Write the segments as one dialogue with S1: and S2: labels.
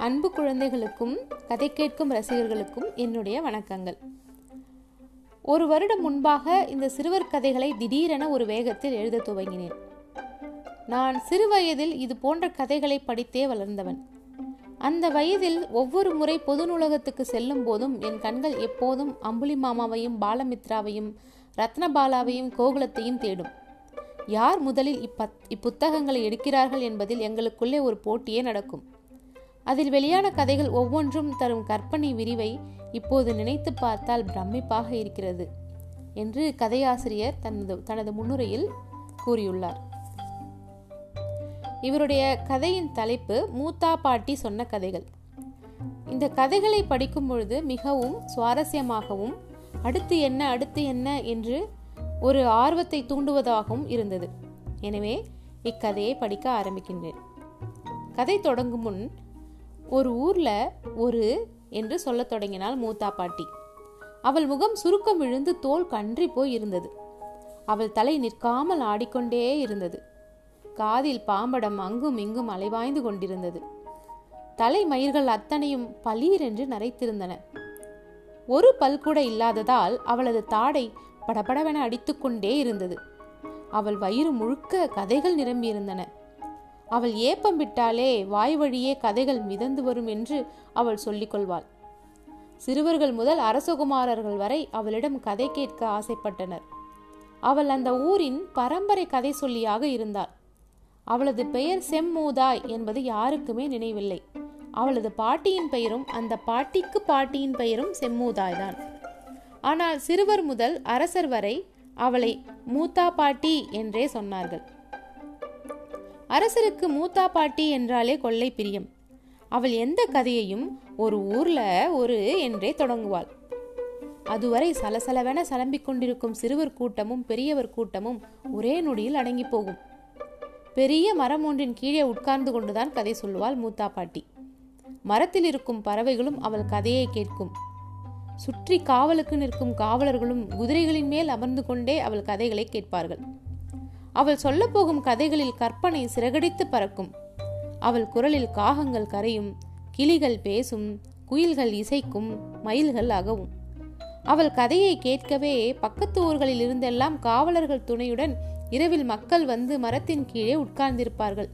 S1: அன்பு குழந்தைகளுக்கும் கதை கேட்கும் ரசிகர்களுக்கும் என்னுடைய வணக்கங்கள். ஒரு வருடம் முன்பாக இந்த சிறுவர் கதைகளை திடீரென ஒரு வேகத்தில் எழுத துவங்கினேன். நான் சிறு வயதில் இது போன்ற கதைகளை படித்தே வளர்ந்தவன். அந்த வயதில் ஒவ்வொரு முறை பொது நூலகத்துக்கு செல்லும் போதும் என் கண்கள் எப்போதும் அம்புலி மாமாவையும் பாலமித்ராவையும் ரத்னபாலாவையும் கோகுலத்தையும் தேடும். யார் முதலில் இப்பத் இப்புத்தகங்களை எடுக்கிறார்கள் என்பதில் எங்களுக்குள்ளே ஒரு போட்டியே நடக்கும். அதில் வெளியான கதைகள் ஒவ்வொன்றும் தரும் கற்பனை விரிவை இப்போது நினைத்து பார்த்தால் பிரமிப்பாக இருக்கிறது என்று கதையாசிரியர் தனது தனது முன்னுரையில் கூறியுள்ளார். இவருடைய கதையின் தலைப்பு மூத்தா பாட்டி சொன்ன கதைகள். இந்த கதைகளை படிக்கும் பொழுது மிகவும் சுவாரஸ்யமாகவும் அடுத்து என்ன அடுத்து என்ன என்று ஒரு ஆர்வத்தை தூண்டுவதாகவும் இருந்தது. எனவே இக்கதையை படிக்க ஆரம்பிக்கின்றேன். கதை தொடங்கும் முன் ஒரு ஊர்ல ஒரு என்று சொல்லத் தொடங்கினாள் மூத்தா பாட்டி. அவள் முகம் சுருக்கம் விழுந்து தோல் கன்றி போய் இருந்தது. அவள் தலை நிற்காமல் ஆடிக்கொண்டே இருந்தது. காதில் பாம்படம் அங்கும் இங்கும் அலைவாய்ந்து கொண்டிருந்தது. தலை மயிர்கள் அத்தனையும் பளீர் என்று நரைத்திருந்தன. ஒரு பல் கூட இல்லாததால் அவளது தாடை படபடவென அடித்துக்கொண்டே இருந்தது. அவள் வயிறு முழுக்க கதைகள் நிரம்பியிருந்தன. அவள் ஏப்பம் விட்டாலே வாய் வழியே கதைகள் மிதந்து வரும் என்று அவள் சொல்லிக்கொள்வாள். சிறுவர்கள் முதல் அரசகுமாரர்கள் வரை அவளிடம் கதை கேட்க ஆசைப்பட்டனர். அவள் அந்த ஊரின் பரம்பரை கதை சொல்லியாக இருந்தாள். அவளது பெயர் செம்மூதாய் என்பது யாருக்குமே நினைவில்லை. அவளது பாட்டியின் பெயரும் அந்த பாட்டிக்கு பாட்டியின் பெயரும் செம்மூதாய் தான் ஆனால் சிறுவர் முதல் அரசர் வரை அவளை மூத்தா பாட்டி என்றே சொன்னார்கள். அரசருக்கு மூத்தா பாட்டி என்றாலே கொள்ளை பிரியம். அவள் எந்த கதையையும் ஒரு ஊர்ல ஒரு என்றே தொடங்குவாள். அதுவரை சலசலவென சலம்பிக் கொண்டிருக்கும் சிறுவர் கூட்டமும் பெரியவர் கூட்டமும் ஒரே நொடியில் அடங்கி போகும். பெரிய மரம் ஒன்றின் கீழே உட்கார்ந்து கொண்டுதான் கதை சொல்லுவாள் மூத்தா பாட்டி. மரத்தில் இருக்கும் பறவைகளும் அவள் கதையை கேட்கும். சுற்றி காவலுக்கு நிற்கும் காவலர்களும் குதிரைகளின் மேல் அமர்ந்து கொண்டே அவள் கதைகளை கேட்பார்கள். அவள் சொல்லப்போகும் கதைகளில் கற்பனை சிறகடித்து பறக்கும். அவள் குரலில் காகங்கள் கரையும் கிளிகள் பேசும் குயில்கள் இசைக்கும் மயில்கள் அகவும். அவள் கதையை கேட்கவே பக்கத்து ஊர்களில் இருந்தெல்லாம் காவலர்கள் துணையுடன் இரவில் மக்கள் வந்து மரத்தின் கீழே உட்கார்ந்திருப்பார்கள்.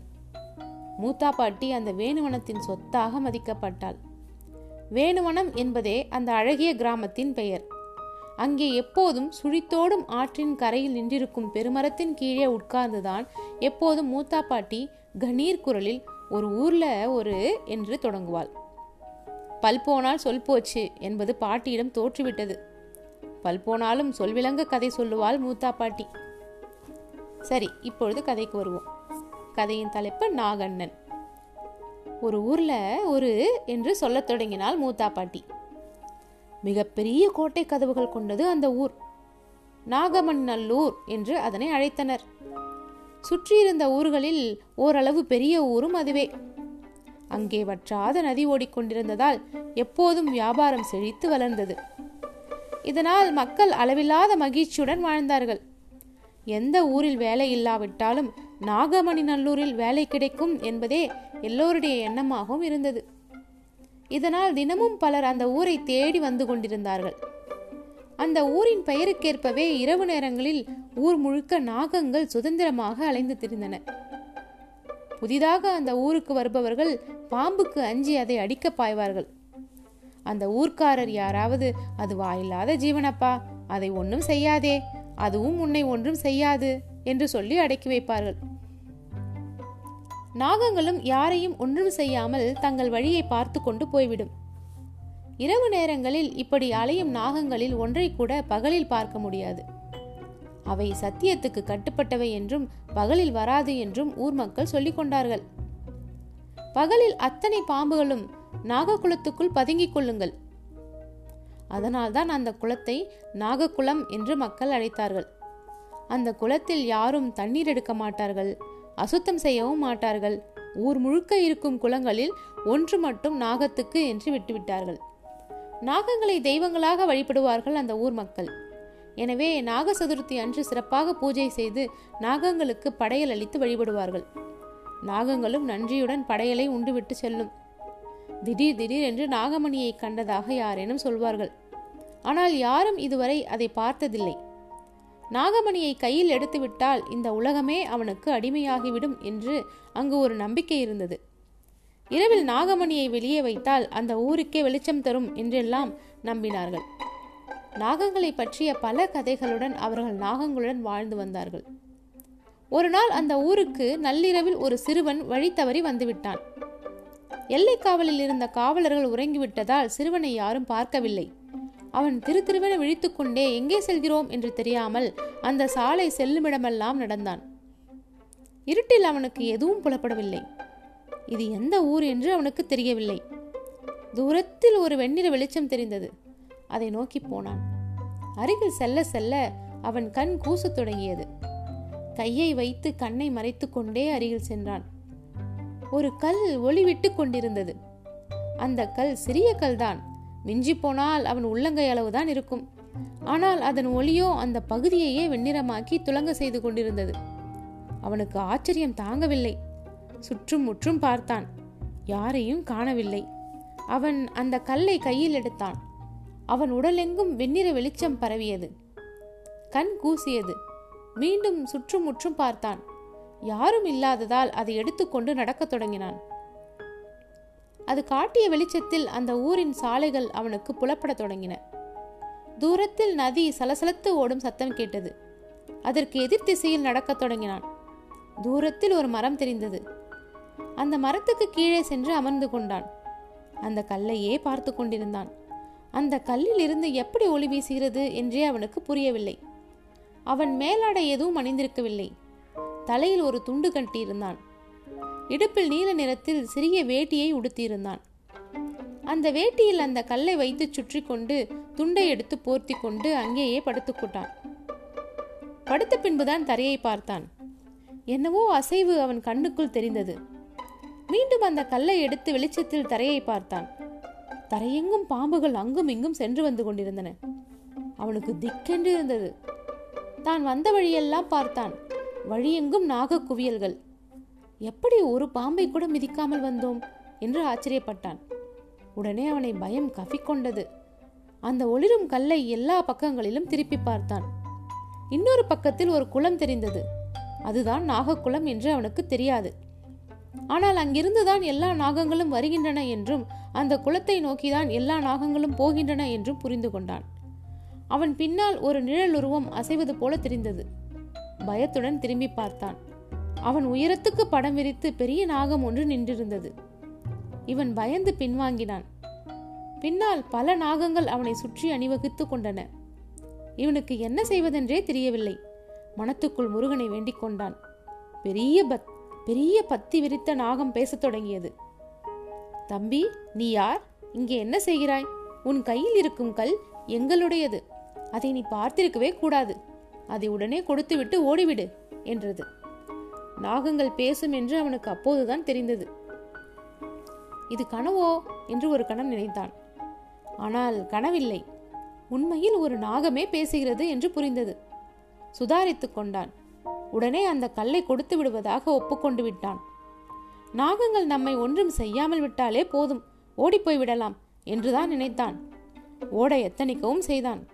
S1: மூத்தா பாட்டி அந்த வேணுவனத்தின் சொத்தாக மதிக்கப்பட்டாள். வேணுவனம் என்பதே அந்த அழகிய கிராமத்தின் பெயர். அங்கே எப்போதும் சுழித்தோடும் ஆற்றின் கரையில் நின்றிருக்கும் பெருமரத்தின் கீழே உட்கார்ந்துதான் எப்போதும் மூத்தா பாட்டி கணீர் குரலில் ஒரு ஊர்ல ஒரு என்று தொடங்குவாள். பல் போனால் சொல் போச்சு என்பது பாட்டியிடம் தோற்றுவிட்டது. பல் போனாலும் சொல்விலங்க கதை சொல்லுவாள் மூத்தா பாட்டி. சரி இப்பொழுது கதைக்கு வருவோம். கதையின் தலைப்பு நாகண்ணன். ஒரு ஊர்ல ஒரு என்று சொல்லத் தொடங்கினாள் மூத்தா பாட்டி. மிகப்பெரிய கோட்டை கதவுகள் கொண்டது அந்த ஊர். நாகமன்னல்லூர் என்று அதனை அழைத்தனர். சுற்றியிருந்த ஊர்களில் ஓரளவு பெரிய ஊரும் அதுவே. அங்கே வற்றாத நதி ஓடிக்கொண்டிருந்ததால் எப்போதும் வியாபாரம் செழித்து வளர்ந்தது. இதனால் மக்கள் அளவில்லாத மகிழ்ச்சியுடன் வாழ்ந்தார்கள். எந்த ஊரில் வேலை இல்லாவிட்டாலும் நாகமணி நல்லூரில் வேலை கிடைக்கும் என்பதே எல்லோருடைய எண்ணமாகவும் இருந்தது. இதனால் தினமும் பலர் அந்த ஊரை தேடி வந்து கொண்டிருந்தார்கள். அந்த ஊரின் பெயருக்கேற்பவே இரவு நேரங்களில் ஊர் முழுக்க நாகங்கள் சுதந்திரமாக அலைந்து திரிந்தன. புதிதாக அந்த ஊருக்கு வருபவர்கள் பாம்புக்கு அஞ்சி அதை அடிக்க பாய்வார்கள். அந்த ஊர்க்காரர் யாராவது அது வாயில்லாத ஜீவனப்பா அதை ஒன்றும் செய்யாதே அதுவும் உன்னை ஒன்றும் செய்யாது என்று சொல்லி அடக்கி வைப்பார்கள். நாகங்களும் யாரையும் ஒன்றும் செய்யாமல் தங்கள் வழியை பார்த்து கொண்டு போய்விடும். இரவு நேரங்களில் இப்படி அலையும் நாகங்களில் ஒன்றை கூட பகலில் பார்க்க முடியாது. அவை சத்தியத்துக்கு கட்டுப்பட்டவை என்றும் பகலில் வராது என்றும் ஊர் மக்கள் சொல்லிக் கொண்டார்கள். பகலில் அத்தனை பாம்புகளும் நாககுலத்துக்குள் பதுங்கிக் கொள்ளுங்கள். அதனால்தான் அந்த குளத்தை நாகக்குளம் என்று மக்கள் அழைத்தார்கள். அந்த குளத்தில் யாரும் தண்ணீர் எடுக்க மாட்டார்கள். அசுத்தம் செய்யவும் மாட்டார்கள். ஊர் முழுக்க இருக்கும் குளங்களில் ஒன்று மட்டும் நாகத்துக்கு என்று விட்டுவிட்டார்கள். நாகங்களை தெய்வங்களாக வழிபடுவார்கள் அந்த ஊர் மக்கள். எனவே நாக சதுர்த்தி அன்று சிறப்பாக பூஜை செய்து நாகங்களுக்கு படையல் அளித்து வழிபடுவார்கள். நாகங்களும் நன்றியுடன் படையலை உண்டுவிட்டு செல்லும். திடீர் திடீர் என்று நாகமணியை கண்டதாக யாரேனும் சொல்வார்கள். ஆனால் யாரும் இதுவரை அதை பார்த்ததில்லை. நாகமணியை கையில் எடுத்துவிட்டால் இந்த உலகமே அவனுக்கு அடிமையாகிவிடும் என்று அங்கு ஒரு நம்பிக்கை இருந்தது. இரவில் நாகமணியை வெளியே வைத்தால் அந்த ஊருக்கே வெளிச்சம் தரும் என்றெல்லாம் நம்பினார்கள். நாகங்களை பற்றிய பல கதைகளுடன் அவர்கள் நாகங்களுடன் வாழ்ந்து வந்தார்கள். ஒரு நாள் அந்த ஊருக்கு நள்ளிரவில் ஒரு சிறுவன் வழி தவறி வந்துவிட்டான். எல்லை காவலில் இருந்த காவலர்கள் உறங்கிவிட்டதால் சிறுவனை யாரும் பார்க்கவில்லை. அவன் திரு திருவென விழித்துக்கொண்டே எங்கே செல்கிறோம்? என்று தெரியாமல் அந்த சாலை செல்லுமிடமெல்லாம் நடந்தான். இருட்டில் அவனுக்கு எதுவும் புலப்படவில்லை. இது எந்த ஊர் என்று அவனுக்கு தெரியவில்லை. தூரத்தில் ஒரு வெண்ணிற வெளிச்சம் தெரிந்தது. அதை நோக்கி போனான். அருகில் செல்ல செல்ல அவன் கண் கூசத் தொடங்கியது. கையை வைத்து கண்ணை மறைத்து கொண்டே அருகில் சென்றான். ஒரு கல் ஒளிவிட்டு கொண்டிருந்தது. அந்த கல் சிறிய கல்தான். மிஞ்சி போனால் அவன் உள்ளங்கை அளவுதான் இருக்கும். ஆனால் அதன் ஒளியோ அந்த பகுதியையே வெண்ணிறமாக்கி துலங்க செய்து கொண்டிருந்தது. அவனுக்கு ஆச்சரியம் தாங்கவில்லை. சுற்றும் முற்றும் பார்த்தான். யாரையும் காணவில்லை. அவன் அந்த கல்லை கையில் எடுத்தான். அவன் உடலெங்கும் வெண்ணிற வெளிச்சம் பரவியது. கண் கூசியது. மீண்டும் சுற்றும் முற்றும் பார்த்தான். யாரும் இல்லாததால் அதை எடுத்துக்கொண்டு நடக்கத் தொடங்கினான். அது காட்டிய வெளிச்சத்தில் அந்த ஊரின் சாலைகள் அவனுக்கு புலப்படத் தொடங்கின. தூரத்தில் நதி சலசலத்து ஓடும் சத்தம் கேட்டது. அதற்கு எதிர் திசையில் நடக்கத் தொடங்கினான். தூரத்தில் ஒரு மரம் தெரிந்தது. அந்த மரத்துக்கு கீழே சென்று அமர்ந்து கொண்டான். அந்த கல்லையே பார்த்து கொண்டிருந்தான். அந்த கல்லில் இருந்து எப்படி ஒளி வீசுகிறது என்றே அவனுக்கு புரியவில்லை. அவன் மேலாடை எதுவும் அணிந்திருக்கவில்லை. தலையில் ஒரு துண்டு கட்டியிருந்தான். இடுப்பில் நீல நிறத்தில் சிறிய வேட்டியை உடுத்தியிருந்தான். அந்த வேட்டியில் அந்த கல்லை வைத்து சுற்றி கொண்டு துண்டை எடுத்து போர்த்தி கொண்டு அங்கேயே படுத்துக்கொண்டான் படுத்த பின்புதான் தரையை பார்த்தான். என்னவோ அசைவு அவன் கண்ணுக்குள் தெரிந்தது. மீண்டும் அந்த கல்லை எடுத்து வெளிச்சத்தில் தரையை பார்த்தான். தரையெங்கும் பாம்புகள் அங்கும் இங்கும் சென்று வந்து கொண்டிருந்தன. அவனுக்கு திக்கென்று இருந்தது. தான் வந்த வழியெல்லாம் பார்த்தான். வழியெங்கும் நாக குவியல்கள். எப்படி ஒரு பாம்பை கூட மிதிக்காமல் வந்தோம் என்று ஆச்சரியப்பட்டான். உடனே அவனை பயம் கஃபிக்கொண்டது அந்த ஒளிரும் கல்லை எல்லா பக்கங்களிலும் திருப்பி பார்த்தான். இன்னொரு பக்கத்தில் ஒரு குளம் தெரிந்தது. அதுதான் நாகக்குளம் என்று அவனுக்கு தெரியாது. ஆனால் அங்கிருந்துதான் எல்லா நாகங்களும் வருகின்றன என்றும் அந்த குளத்தை நோக்கிதான் எல்லா நாகங்களும் போகின்றன என்றும் புரிந்து கொண்டான். அவன் பின்னால் ஒரு நிழலுருவம் அசைவது போல தெரிந்தது. பயத்துடன் திரும்பி பார்த்தான். அவன் உயரத்துக்கு படம் விரித்து பெரிய நாகம் ஒன்று நின்றிருந்தது. இவன் பயந்து பின்வாங்கினான். பின்னால் பல நாகங்கள் அவனை சுற்றி அணிவகுத்து கொண்டன. இவனுக்கு என்ன செய்வதென்றே தெரியவில்லை. மனத்துக்குள் முருகனை வேண்டிக் கொண்டான். பெரிய பத் பெரிய பத்தி விரித்த நாகம் பேசத் தொடங்கியது. தம்பி நீ யார்? இங்கே என்ன செய்கிறாய்? உன் கையில் இருக்கும் கல் எங்களுடையது. அதை நீ பார்த்திருக்கவே கூடாது. அதை உடனே கொடுத்துவிட்டு ஓடிவிடு என்றது. நாகங்கள் பேசும் என்று அவனுக்கு அப்போதுதான் தெரிந்தது. இது கனவோ? என்று ஒரு கணம் நினைத்தான். ஆனால் கனவில்லை. உண்மையில் ஒரு நாகமே பேசுகிறது என்று புரிந்தது. சுதாரித்துக் கொண்டான். உடனே அந்த கல்லை கொடுத்து விடுவதாக ஒப்புக்கொண்டு விட்டான். நாகங்கள் நம்மை ஒன்றும் செய்யாமல் விட்டாலே போதும். ஓடிப்போய் விடலாம் என்றுதான் நினைத்தான். ஓட எத்தனிக்கவும் செய்தான்.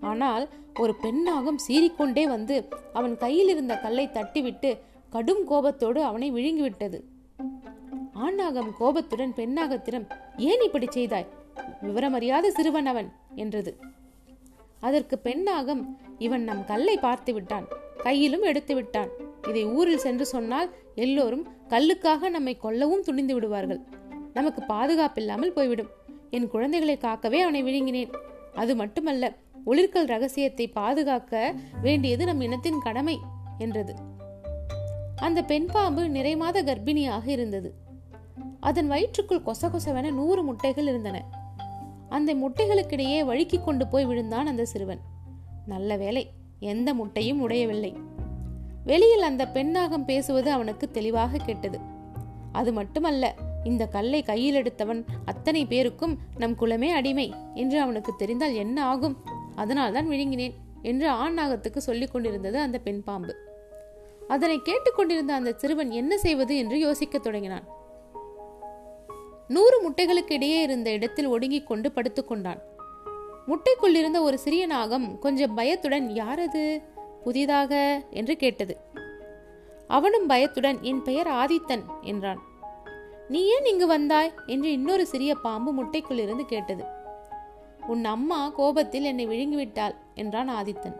S1: ஆனால் ஒரு பெண்ணாகம் சீறிக்கொண்டே வந்து அவன் கையில் இருந்த கல்லை தட்டிவிட்டு கடும் கோபத்தோடு அவனை விழுங்கிவிட்டது. ஆணாகம் கோபத்துடன் பெண்ணாகத்திடம் ஏன் இப்படி செய்தாய்? விவரமறியாத சிறுவன் அவன் என்றது. அதற்கு பெண்ணாகம் இவன் நம் கல்லை பார்த்து விட்டான் கையிலும் எடுத்து விட்டான். இதை ஊரில் சென்று சொன்னால் எல்லோரும் கல்லுக்காக நம்மை கொல்லவும் துணிந்து விடுவார்கள். நமக்கு பாதுகாப்பில்லாமல் போய்விடும். என் குழந்தைகளை காக்கவே அவனை விழுங்கினேன். அது மட்டுமல்ல ஒளிர்கல் ரகசியத்தை பாதுகாக்க வேண்டியது நம் இனத்தின் கடமை என்றது. அந்த பெண் பாம்பு நிறைமாத கர்ப்பிணியாக இருந்தது. அதன் வயிற்றுக்குள் கொச கொசவென நூறு முட்டைகள் இருந்தன. அந்த முட்டைகளுக்கிடையே வழுக்கி கொண்டு போய் விழுந்தான் அந்த சிறுவன். நல்ல வேலை எந்த முட்டையும் உடையவில்லை. வெளியில் அந்த பெண்ணாகம் பேசுவது அவனுக்கு தெளிவாக கேட்டது. அது மட்டுமல்ல இந்த கல்லை கையில் எடுத்தவன் அத்தனை பேருக்கும் நம் குலமே அடிமை என்று அவனுக்கு தெரிந்தால் என்ன ஆகும்? அதனால்தான் விழுங்கினேன் என்று ஆண் நாகத்துக்கு சொல்லிக் கொண்டிருந்தது அந்த பெண் பாம்பு. அதனை கேட்டுக்கொண்டிருந்த அந்த சிறுவன் என்ன செய்வது என்று யோசிக்கத் தொடங்கினான். நூறு முட்டைகளுக்கு இடையே இருந்த இடத்தில் ஒடுங்கிக் கொண்டு படுத்துக்கொண்டான் முட்டைக்குள்ளிருந்த ஒரு சிறிய நாகம் கொஞ்சம் பயத்துடன் யாரது? புதிதாக? என்று கேட்டது. அவனும் பயத்துடன் என் பெயர் ஆதித்தன் என்றான். நீ ஏன் இங்கு வந்தாய்? என்று இன்னொரு சிறிய பாம்பு முட்டைக்குள்ளிருந்து கேட்டது. உன் அம்மா கோபத்தில் என்னை விழுங்கிவிட்டாள் என்றான் ஆதித்தன்.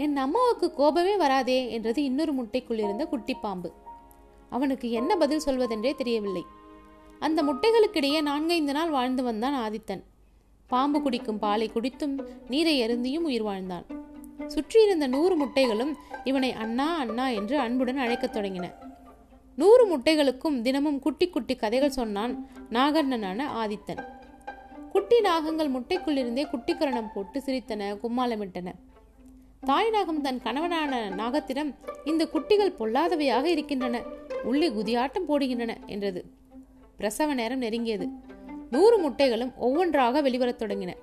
S1: என் அம்மாவுக்கு கோபமே வராதே என்றது இன்னொரு முட்டைக்குள் இருந்த குட்டி பாம்பு. அவனுக்கு என்ன பதில் சொல்வதென்றே தெரியவில்லை. அந்த முட்டைகளுக்கிடையே நான்கைந்து நாள் வாழ்ந்து வந்தான் ஆதித்தன். பாம்பு குடிக்கும் பாலை குடித்தும் நீரை அருந்தியும் உயிர் வாழ்ந்தான். சுற்றியிருந்த நூறு முட்டைகளும் இவனை அண்ணா அண்ணா என்று அன்புடன் அழைக்கத் தொடங்கின. நூறு முட்டைகளுக்கும் தினமும் குட்டி குட்டி கதைகள் சொன்னான் நாகர்ணனான ஆதித்தன். குட்டி நாகங்கள் முட்டைக்குள்ளிருந்தே குட்டிக்கரணம் போட்டு சிரித்தன கும்மாளமிட்டன. தாய் நாகம் தன் கணவனான நாகத்திடம் இந்த குட்டிகள் பொல்லாதவையாக இருக்கின்றன உள்ளே குதியாட்டம் போடுகின்றன என்றது. பிரசவ நேரம் நெருங்கியது. நூறு முட்டைகளும் ஒவ்வொன்றாக வெளிவரத் தொடங்கின.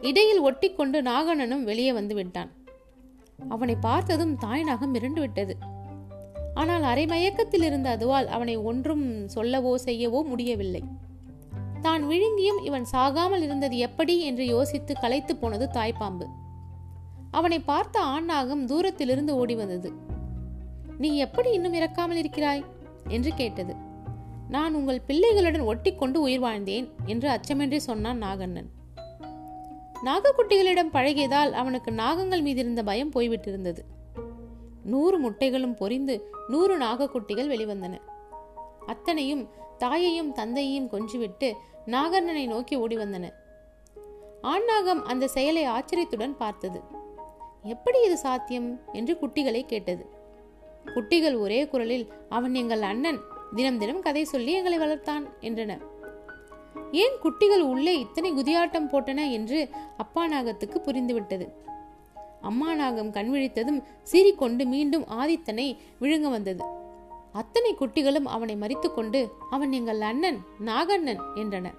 S1: இடையில் ஒட்டிக்கொண்டு நாகணனும் வெளியே வந்து விட்டான். அவனை பார்த்ததும் தாய்நாகம் மிரண்டு விட்டது. ஆனால் அரைமயக்கத்தில் இருந்த அதுவால் அவனை ஒன்றும் சொல்லவோ செய்யவோ முடியவில்லை. தான் விழுங்கியும் இவன் சாகாமல் இருந்தது எப்படி என்று யோசித்து களைத்து போனது தாய்ப்பாம்பு. அவனை பார்த்த ஆண் தூரத்திலிருந்து ஓடி வந்தது. நீ எப்படி இன்னும் இறக்காமல் இருக்கிறாய்? என்று கேட்டது. நான் உங்கள் பிள்ளைகளுடன் ஒட்டிக்கொண்டு உயிர் வாழ்ந்தேன் என்று அச்சமின்றி சொன்னான் நாகண்ணன். நாகக்குட்டிகளிடம் பழகியதால் அவனுக்கு நாகங்கள் மீது இருந்த பயம் போய்விட்டிருந்தது. நூறு முட்டைகளும் பொறிந்து நூறு நாகக்குட்டிகள் வெளிவந்தன. அத்தனையும் தாயையும் தந்தையையும் கொஞ்சிவிட்டு நாகண்ணனை நோக்கி ஓடி வந்தன. ஆண் அந்த செயலை ஆச்சரியத்துடன் பார்த்தது. எப்படி இது சாத்தியம்? என்று குட்டிகளை கேட்டது. குட்டிகள் ஒரே குரலில் அவன் எங்கள் அண்ணன். தினம் தினம் கதை சொல்லி எங்களை வளர்த்தான் என்றன ஏன் குட்டிகள் உள்ளே இத்தனை குதியாட்டம் போட்டன? என்று அப்பா நாகத்துக்கு புரிந்துவிட்டது. அம்மா நாகம் கண்விழித்ததும் சீறிக்கொண்டு மீண்டும் ஆதித்தனை விழுங்க வந்தது. அத்தனை குட்டிகளும் அவனை மறித்து கொண்டு அவன் எங்கள் அண்ணன் நாகண்ணன் என்றன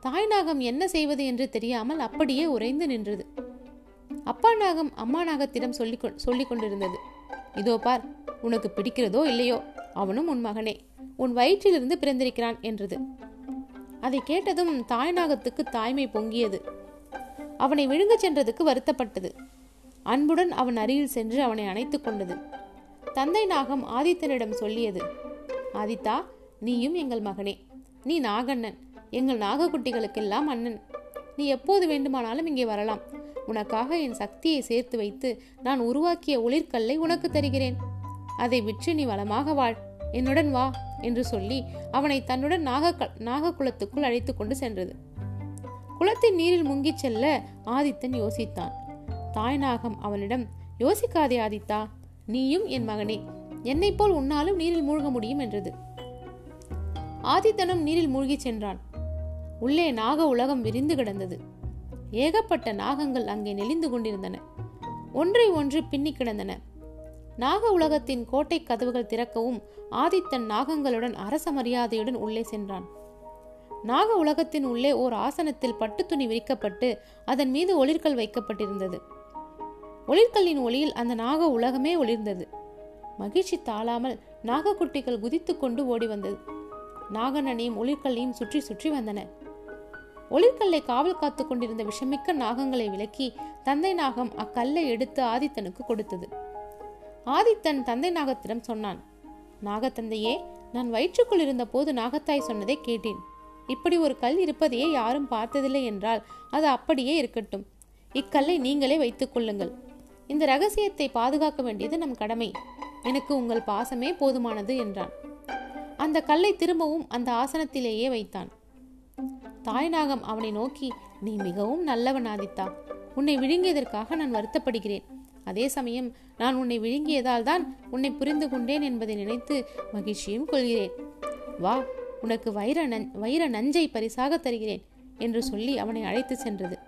S1: தாய் நாகம் என்ன செய்வது என்று தெரியாமல் அப்படியே உறைந்து நின்றது. அப்பா நாகம் அம்மா நாகத்திடம் சொல்லி சொல்லிக் கொண்டிருந்தது. இதோ பார் உனக்கு பிடிக்கிறதோ இல்லையோ அவனும் உன் மகனே உன் வயிற்றிலிருந்து பிறந்திருக்கிறான் என்றது. அதை கேட்டதும் தாய் நாகத்துக்கு தாய்மை பொங்கியது. அவனை விழுங்கச் சென்றதுக்கு வருத்தப்பட்டது. அன்புடன் அவன் அருகில் சென்று அவனை அணைத்துக் கொண்டது. தந்தை நாகம் ஆதித்தனிடம் சொல்லியது ஆதித்தா நீயும் எங்கள் மகனே. நீ நாகண்ணன். எங்கள் நாகக்குட்டிகளுக்கெல்லாம் அண்ணன். நீ எப்போது வேண்டுமானாலும் இங்கே வரலாம். உனக்காக என் சக்தியை சேர்த்து வைத்து நான் உருவாக்கிய ஒளிர்கல்லை உனக்கு தருகிறேன். அதை விற்று நீ வளமாக வாழ். என்னுடன் வா என்று சொல்லி அவனை தன்னுடன் நாக நாகக்குளத்துக்குள் அழைத்து கொண்டு சென்றது. குளத்தின் நீரில் முங்கிச் செல்ல ஆதித்தன் யோசித்தான். தாய் நாகம் அவனிடம் யோசிக்காதே ஆதித்தா நீயும் என் மகனே. என்னை போல் உன்னாலும் நீரில் மூழ்க முடியும் என்றது. ஆதித்தனும் நீரில் மூழ்கிச் சென்றான். உள்ளே நாக உலகம் விரிந்து கிடந்தது. ஏகப்பட்ட நாகங்கள் அங்கே நெளிந்து கொண்டிருந்தன. ஒன்றை ஒன்று பின்னி கிடந்தன. நாக உலகத்தின் கோட்டை கதவுகள் திறக்கவும் ஆதித்தன் நாகங்களுடன் அரச மரியாதையுடன் உள்ளே சென்றான். நாக உலகத்தின் உள்ளே ஓர் ஆசனத்தில் பட்டு துணி விரிக்கப்பட்டு அதன் மீது ஒளிர்கள் வைக்கப்பட்டிருந்தது. ஒளிர்கல்லின் ஒளியில் அந்த நாக உலகமே ஒளிர்ந்தது. மகிழ்ச்சி தாழாமல் நாகக்குட்டிகள் குதித்து கொண்டு ஓடி வந்தது நாகனனையும் ஒளிர்கல்லையும் சுற்றி சுற்றி வந்தன. ஒளிர்கல்லை காவல் காத்து கொண்டிருந்த விஷமிக்க நாகங்களை விலக்கி தந்தை நாகம் அக்கல்லை எடுத்து ஆதித்தனுக்கு கொடுத்தது. ஆதித்தன் தந்தை நாகத்திடம் சொன்னான் நாகத்தந்தையே நான் வயிற்றுக்குள் இருந்த போது நாகத்தாய் சொன்னதை கேட்டேன். இப்படி ஒரு கல் இருப்பதையே யாரும் பார்த்ததில்லை என்றால் அது அப்படியே இருக்கட்டும். இக்கல்லை நீங்களே வைத்துக் கொள்ளுங்கள். இந்த ரகசியத்தை பாதுகாக்க வேண்டியது நம் கடமை. எனக்கு உங்கள் பாசமே போதுமானது என்றான். அந்த கல்லை திரும்பவும் அந்த ஆசனத்திலேயே வைத்தான். தாய்நாகம் அவனை நோக்கி நீ மிகவும் நல்லவன் ஆதித்தா. உன்னை விழுங்கியதற்காக நான் வருத்தப்படுகிறேன். அதே சமயம் நான் உன்னை விழுங்கியதால் தான் உன்னை புரிந்து கொண்டேன் என்பதை நினைத்து மகிழ்ச்சியும் கொள்கிறேன். வா உனக்கு வைர நஞ் வைர நஞ்சை பரிசாக தருகிறேன் என்று சொல்லி அவனை அழைத்து சென்றது.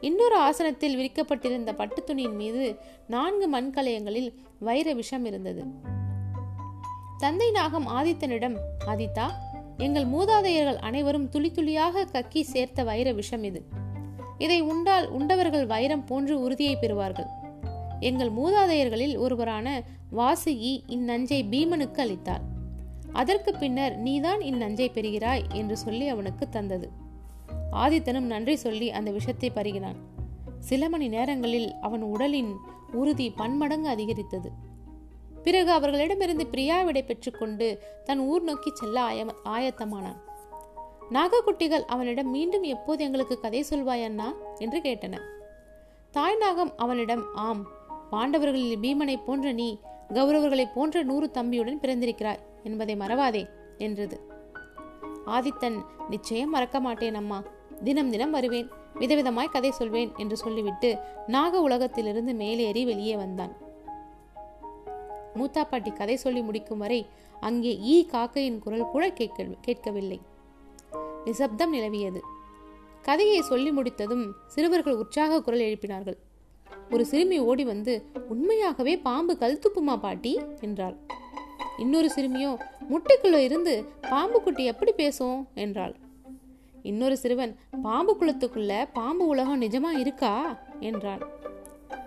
S1: இன்னொரு ஆசனத்தில் விரிக்கப்பட்டிருந்த பட்டு துணியின் மீது நான்கு மண்கலயங்களில் வைர விஷம் இருந்தது. தந்தை நாகம் ஆதித்தனிடம் ஆதித்தா எங்கள் மூதாதையர்கள் அனைவரும் துளி துளியாக கக்கி சேர்த்த வைர விஷம் இது. இதை உண்டால் உண்டவர்கள் வைரம் போன்று உறுதியை பெறுவார்கள். எங்கள் மூதாதையர்களில் ஒருவரான வாசுகி இந்நஞ்சை பீமனுக்கு அளித்தார். அதற்கு பின்னர் நீதான் இந்நஞ்சை பெறுகிறாய் என்று சொல்லி அவனுக்கு தந்தது. ஆதித்தனும் நன்றி சொல்லி அந்த விஷத்தை பருகினான். சில மணி நேரங்களில் அவன் உடலின் உறுதி பன்மடங்கு அதிகரித்தது. பிறகு அவர்களிடமிருந்து பிரியா விடை பெற்றுக்கொண்டு தன் ஊர் நோக்கி செல்ல ஆய ஆயத்தமானான். நாகக்குட்டிகள் அவனிடம் மீண்டும் எப்போது எங்களுக்கு கதை சொல்வாய் அண்ணா? என்று கேட்டன. தாய் நாகம் அவனிடம் ஆம் பாண்டவர்களில் பீமனை போன்ற நீ கௌரவர்களைப் போன்ற நூறு தம்பியுடன் பிறந்திருக்கிறாய் என்பதை மறவாதே என்றது. ஆதித்தன் நிச்சயம் மறக்க மாட்டேன் அம்மா. தினம் தினம் வருவேன். விதவிதமாய் கதை சொல்வேன் என்று சொல்லிவிட்டு நாக உலகத்திலிருந்து மேலேறி வெளியே வந்தான். மூத்தா பாட்டி கதை சொல்லி முடிக்கும் வரை அங்கே ஈ காக்கையின் குரல் கூட கேட்க கேட்கவில்லை. நிசப்தம் நிலவியது. கதையை சொல்லி முடித்ததும் சிறுவர்கள் உற்சாக குரல் எழுப்பினார்கள். ஒரு சிறுமி ஓடி வந்து உண்மையாகவே பாம்பு கல்துப்புமா பாட்டி? என்றாள். இன்னொரு சிறுமியோ முட்டைக்குள்ள இருந்து பாம்பு குட்டி எப்படி பேசும்? என்றாள். இன்னொரு சிறுவன் பாம்பு குளத்துக்குள்ள பாம்பு உலகம் நிஜமா இருக்கா? என்றான்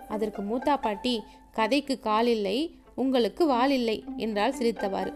S1: அதற்கு மூத்தா பாட்டி கதைக்கு கால் இல்லை உங்களுக்கு வால் இல்லை என்றால் சிரித்தவாறு.